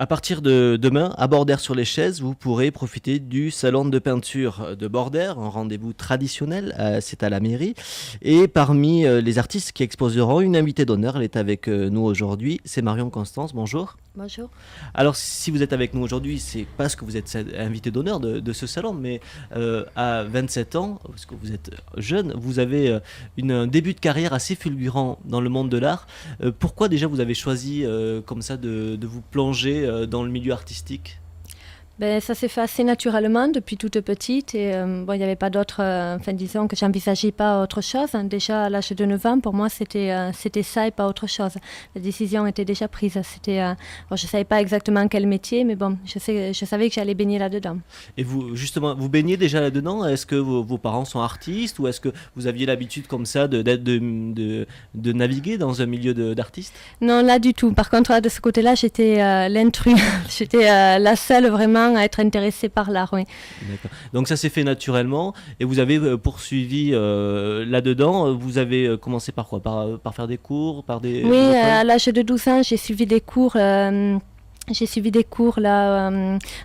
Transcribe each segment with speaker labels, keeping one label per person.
Speaker 1: À partir de demain, à Bordère sur les chaises, vous pourrez profiter du salon de peinture de Bordère, un rendez-vous traditionnel, euh, c'est à la mairie. Et parmi euh, les artistes qui exposeront, une invitée d'honneur, elle est avec euh, nous aujourd'hui, c'est Marion Constance, bonjour.
Speaker 2: Bonjour.
Speaker 1: Alors si vous êtes avec nous aujourd'hui, c'est parce que vous êtes invité d'honneur de, ce salon, mais à 27 ans, parce que vous êtes jeune, vous avez une, un début de carrière assez fulgurant dans le monde de l'art. pourquoi déjà vous avez choisi comme ça de, de vous plonger dans le milieu artistique
Speaker 2: ben, ça s'est fait assez naturellement depuis toute petite et euh, bon, il n'y avait pas d'autre, euh, enfin disons que j'envisageais pas autre chose. Déjà à l'âge de 9 ans, pour moi c'était euh, c'était ça et pas autre chose. La décision était déjà prise. C'était, bon, je savais pas exactement quel métier, mais bon, je, sais, je savais que j'allais baigner là-dedans.
Speaker 1: Et vous, justement, vous baignez déjà là-dedans? Est-ce que vos, vos, parents sont artistes ou est-ce que vous aviez l'habitude comme ça de, de, de, de, naviguer dans un milieu d'artistes?
Speaker 2: Non, là du tout. Par contre, de ce côté-là, j'étais l'intrus. j'étais la seule vraiment à être intéressé par l'art. Oui.
Speaker 1: Donc ça s'est fait naturellement et vous avez euh, poursuivi euh, là-dedans. Vous avez euh, commencé par quoi? Par, par, faire des cours par des,
Speaker 2: Oui, à l'âge de 12 ans, j'ai suivi des cours. j'ai suivi des cours là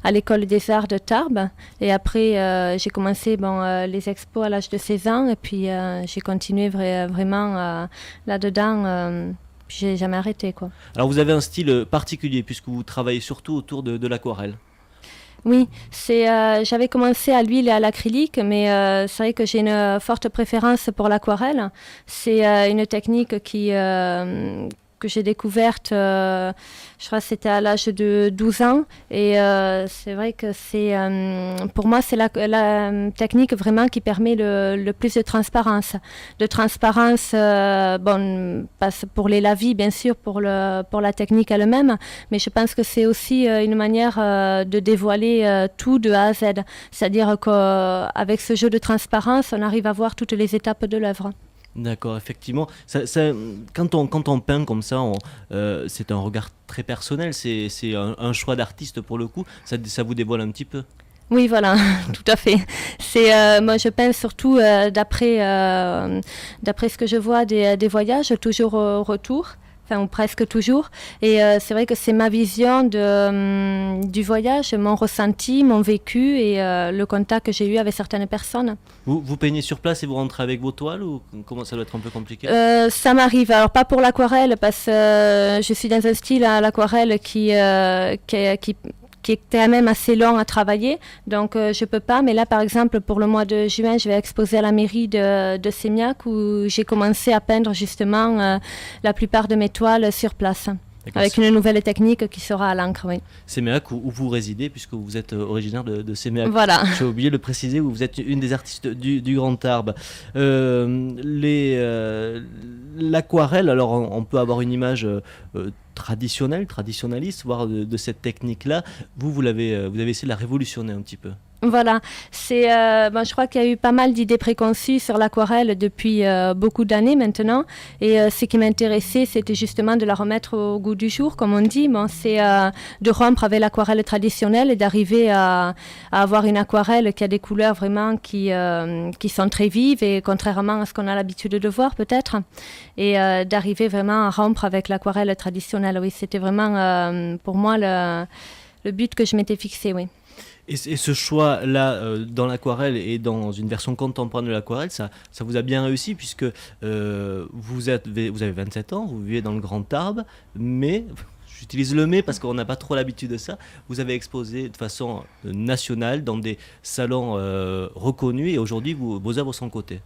Speaker 2: à l'école des arts de Tarbes et après j'ai commencé bon, les expos à l'âge de 16 ans et puis j'ai continué vraiment là-dedans. j'ai jamais arrêté quoi.
Speaker 1: Alors vous avez un style particulier puisque vous travaillez surtout autour de l'aquarelle.
Speaker 2: Oui, c'est, euh, j'avais commencé à l'huile et à l'acrylique, mais euh, c'est vrai que j'ai une forte préférence pour l'aquarelle. C'est euh, une technique qui, que j'ai découverte, euh, je crois que c'était à l'âge de 12 ans. Et euh, c'est vrai que c'est, euh, pour moi, c'est la, technique vraiment qui permet le, plus de transparence. De transparence, bon, pas pour les lavis, bien sûr, pour la technique elle-même, mais je pense que c'est aussi une manière de dévoiler tout de A à Z. C'est-à-dire qu'avec ce jeu de transparence, on arrive à voir toutes les étapes de l'œuvre.
Speaker 1: D'accord, effectivement. Quand, on, quand on peint comme ça, euh, c'est un regard très personnel, c'est un, un, choix d'artiste pour le coup. Ça, vous dévoile un petit peu?
Speaker 2: Oui, voilà, tout à fait. C'est euh, moi, je peins surtout euh, d'après d'après ce que je vois des, des voyages, toujours au retour enfin presque toujours. Et euh, c'est vrai que c'est ma vision de, hum, du voyage, mon ressenti, mon vécu et euh, le contact que j'ai eu avec certaines personnes.
Speaker 1: Vous, vous peignez sur place et vous rentrez avec vos toiles ou comment ça doit être un peu compliqué?
Speaker 2: Euh, Ça m'arrive. Alors pas pour l'aquarelle parce que je suis dans un style à l'aquarelle qui, qui, qui qui était même assez long à travailler. Donc, euh, je peux pas. Mais là, par exemple, pour le mois de juin, je vais exposer à la mairie de, de Sémiac où j'ai commencé à peindre justement euh, la plupart de mes toiles sur place. Avec une nouvelle technique qui sera à l'encre, oui.
Speaker 1: Séméac, où, vous résidez, puisque vous êtes euh, originaire de, de Séméac.
Speaker 2: Voilà.
Speaker 1: J'ai oublié de le préciser, vous êtes une des artistes du, Grand Tarbes. Euh, L'aquarelle, alors on, peut avoir une image traditionnel, traditionnaliste, voire de, cette technique-là. Vous, vous, l'avez, euh, vous avez essayé de la révolutionner un petit peu.
Speaker 2: Voilà, c'est, euh, ben, je crois qu'il y a eu pas mal d'idées préconçues sur l'aquarelle depuis euh, beaucoup d'années maintenant. Et ce qui m'intéressait, c'était justement de la remettre au goût du jour, comme on dit. Bon, c'est de rompre avec l'aquarelle traditionnelle et d'arriver à, avoir une aquarelle qui a des couleurs vraiment qui, qui sont très vives et contrairement à ce qu'on a l'habitude de voir peut-être. Et d'arriver vraiment à rompre avec l'aquarelle traditionnelle oui, c'était vraiment euh, pour moi le, le, but que je m'étais fixé, oui.
Speaker 1: Et, ce choix-là euh, dans l'aquarelle et dans une version contemporaine de l'aquarelle, ça, ça vous a bien réussi puisque euh, vous, êtes, vous avez 27 ans, vous vivez dans le Grand Tarbes, mais j'utilise le mais parce qu'on n'a pas trop l'habitude de ça. Vous avez exposé de façon nationale dans des salons reconnus et aujourd'hui vos œuvres sont cotées.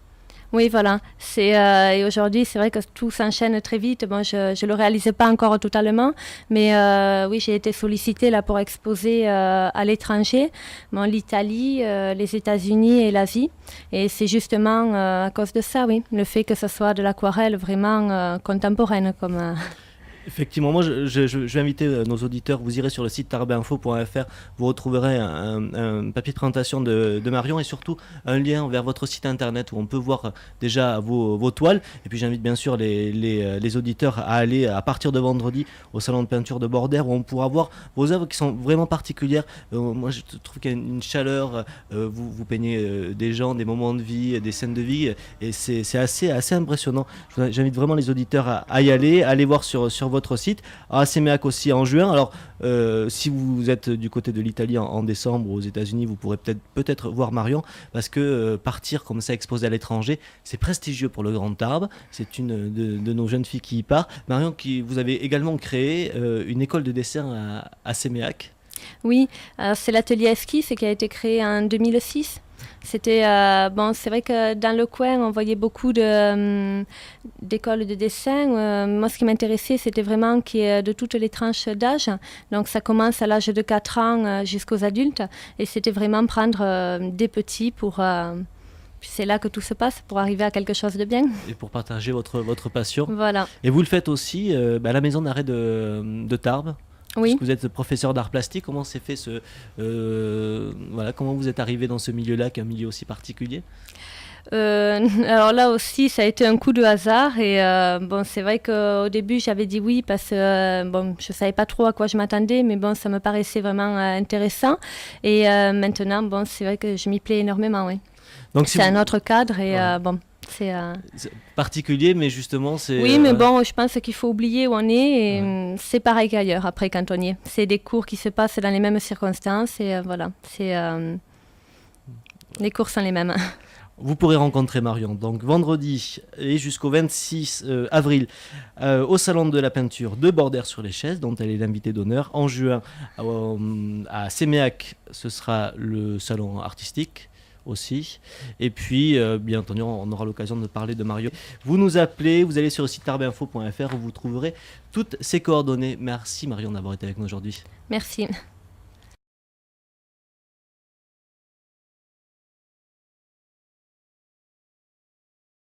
Speaker 2: Oui, voilà. C'est euh, et aujourd'hui, c'est vrai que tout s'enchaîne très vite. Bon, je ne le réalisais pas encore totalement, mais euh, oui, j'ai été sollicitée là pour exposer euh, à l'étranger, bon, l'Italie, les États-Unis et l'Asie. Et c'est justement à cause de ça, oui, le fait que ce soit de l'aquarelle vraiment contemporaine comme.
Speaker 1: Effectivement, moi je, vais inviter euh, nos auditeurs, vous irez sur le site tarbinfo.fr, vous retrouverez un, papier de présentation de, Marion et surtout un lien vers votre site internet où on peut voir euh, déjà vos, toiles. Et puis j'invite bien sûr les, euh, les, auditeurs à aller à partir de vendredi au salon de peinture de Bordère où on pourra voir vos œuvres qui sont vraiment particulières. moi je trouve qu'il y a une, chaleur, vous, peignez des gens, des moments de vie, des scènes de vie et c'est assez, assez impressionnant. J'invite vraiment les auditeurs à, y aller, à aller voir sur, sur votre votre site. À Séméac aussi en juin. Alors, si vous êtes du côté de l'Italie en, décembre aux États-Unis, vous pourrez peut-être peut-être voir Marion parce que partir comme ça exposer à l'étranger, c'est prestigieux pour le Grand Tarbes. C'est une de, nos jeunes filles qui y part. Marion, qui, vous avez également créé une école de dessin à, à Séméac.
Speaker 2: Oui, c'est l'atelier Esquisse qui a été créé en 2006. C'était euh, bon, c'est vrai que dans le coin, on voyait beaucoup de, euh, d'écoles de dessin. Euh, moi, ce qui m'intéressait, c'était vraiment qu'il y ait de toutes les tranches d'âge. Donc, ça commence à l'âge de 4 ans jusqu'aux adultes. Et c'était vraiment prendre des petits pour. c'est là que tout se passe pour arriver à quelque chose de bien.
Speaker 1: Et pour partager votre, votre passion.
Speaker 2: Voilà.
Speaker 1: Et vous le faites aussi bah, à la maison d'arrêt de, de Tarbes
Speaker 2: oui.
Speaker 1: vous êtes professeur d'art plastique. Comment s'est fait ce. Euh, voilà, comment vous êtes arrivé dans ce milieu-là, qui est un milieu aussi particulier?
Speaker 2: Euh, alors là aussi, ça a été un coup de hasard. Et euh, bon, c'est vrai qu'au début, j'avais dit oui parce que bon, je savais pas trop à quoi je m'attendais, mais bon, ça me paraissait vraiment intéressant. Et maintenant, bon, c'est vrai que je m'y plais énormément, oui. Donc, c'est un autre cadre et bon,
Speaker 1: euh, c'est particulier, mais justement, c'est.
Speaker 2: Oui, mais euh, bon, je pense qu'il faut oublier où on est hum, c'est pareil qu'ailleurs après quand on y est. C'est des cours qui se passent dans les mêmes circonstances et euh, voilà, c'est. les cours sont les mêmes.
Speaker 1: Vous pourrez rencontrer Marion donc vendredi et jusqu'au 26 avril au Salon de la peinture de Bordère sur les chaises, dont elle est l'invitée d'honneur. En juin à Séméac, ce sera le salon artistique aussi. Et puis, euh, bien entendu, on aura l'occasion de parler de Mario. Vous nous appelez, vous allez sur le site tarbinfo.fr où vous trouverez toutes ces coordonnées. Merci Marion d'avoir été avec nous aujourd'hui.
Speaker 2: Merci.